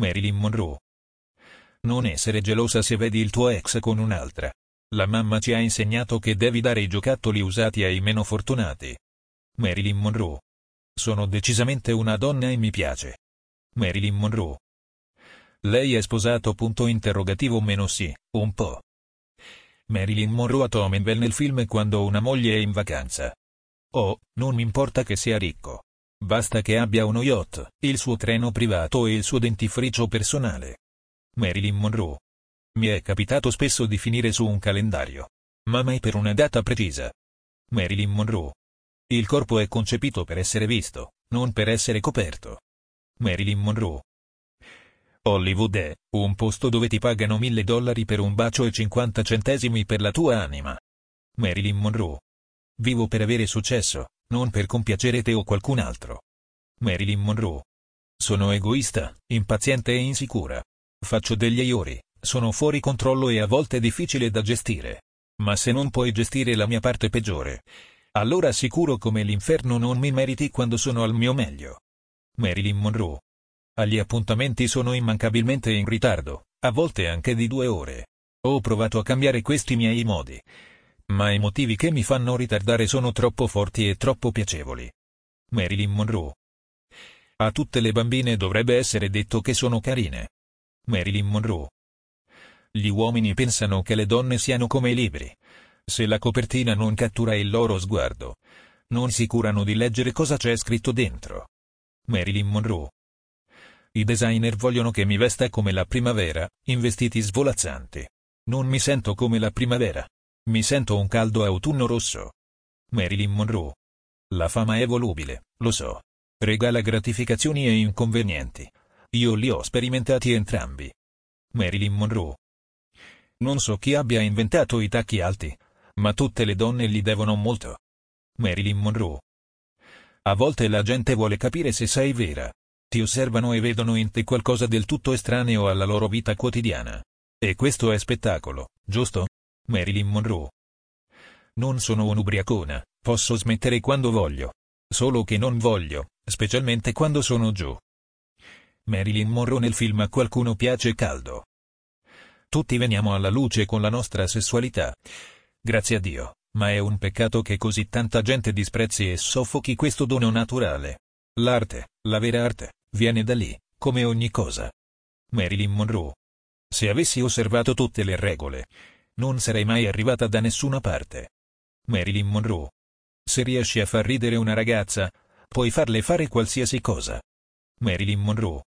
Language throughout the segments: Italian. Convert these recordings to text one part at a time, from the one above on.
Marilyn Monroe. Non essere gelosa se vedi il tuo ex con un'altra. La mamma ci ha insegnato che devi dare i giocattoli usati ai meno fortunati. Marilyn Monroe. Sono decisamente una donna e mi piace. Marilyn Monroe. Lei è sposato? Punto interrogativo meno sì, un po'. Marilyn Monroe a Tomenbell nel film quando una moglie è in vacanza. Oh, non mi importa che sia ricco. Basta che abbia uno yacht, il suo treno privato e il suo dentifricio personale. Marilyn Monroe. Mi è capitato spesso di finire su un calendario. Ma mai per una data precisa. Marilyn Monroe. Il corpo è concepito per essere visto, non per essere coperto. Marilyn Monroe. Hollywood è un posto dove ti pagano mille dollari per un bacio e 50 centesimi per la tua anima. Marilyn Monroe. Vivo per avere successo, non per compiacere te o qualcun altro. Marilyn Monroe. Sono egoista, impaziente e insicura. Faccio degli aiori, sono fuori controllo e a volte difficile da gestire. Ma se non puoi gestire la mia parte peggiore, allora sicuro come l'inferno non mi meriti quando sono al mio meglio. Marilyn Monroe. Agli appuntamenti sono immancabilmente in ritardo, a volte anche di due ore. Ho provato a cambiare questi miei modi. Ma i motivi che mi fanno ritardare sono troppo forti e troppo piacevoli. Marilyn Monroe. A tutte le bambine dovrebbe essere detto che sono carine. Marilyn Monroe. Gli uomini pensano che le donne siano come i libri. Se la copertina non cattura il loro sguardo, non si curano di leggere cosa c'è scritto dentro. Marilyn Monroe. I designer vogliono che mi vesta come la primavera, in vestiti svolazzanti. Non mi sento come la primavera. Mi sento un caldo autunno rosso. Marilyn Monroe. La fama è volubile, lo so. Regala gratificazioni e inconvenienti. Io li ho sperimentati entrambi. Marilyn Monroe. Non so chi abbia inventato i tacchi alti, ma tutte le donne gli devono molto. Marilyn Monroe. A volte la gente vuole capire se sei vera. Ti osservano e vedono in te qualcosa del tutto estraneo alla loro vita quotidiana. E questo è spettacolo, giusto? Marilyn Monroe. Non sono un'ubriacona, posso smettere quando voglio. Solo che non voglio, specialmente quando sono giù. Marilyn Monroe nel film A qualcuno piace caldo. Tutti veniamo alla luce con la nostra sessualità. Grazie a Dio, ma è un peccato che così tanta gente disprezzi e soffochi questo dono naturale. L'arte, la vera arte, viene da lì, come ogni cosa. Marilyn Monroe. Se avessi osservato tutte le regole, non sarei mai arrivata da nessuna parte. Marilyn Monroe. Se riesci a far ridere una ragazza, puoi farle fare qualsiasi cosa. Marilyn Monroe.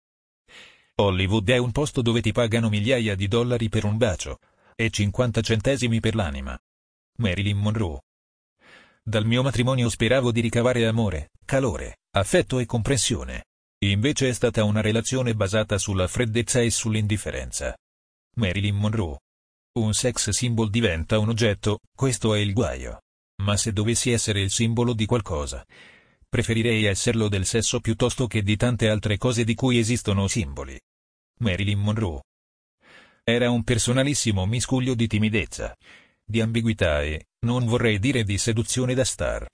Hollywood è un posto dove ti pagano migliaia di dollari per un bacio e 50 centesimi per l'anima. Marilyn Monroe. Dal mio matrimonio speravo di ricavare amore, calore, affetto e comprensione. Invece è stata una relazione basata sulla freddezza e sull'indifferenza. Marilyn Monroe. Un sex symbol diventa un oggetto, questo è il guaio. Ma se dovessi essere il simbolo di qualcosa, preferirei esserlo del sesso piuttosto che di tante altre cose di cui esistono simboli. Marilyn Monroe. Era un personalissimo miscuglio di timidezza, di ambiguità e, non vorrei dire di seduzione da star,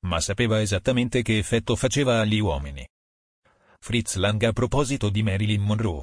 ma sapeva esattamente che effetto faceva agli uomini. Fritz Lang a proposito di Marilyn Monroe.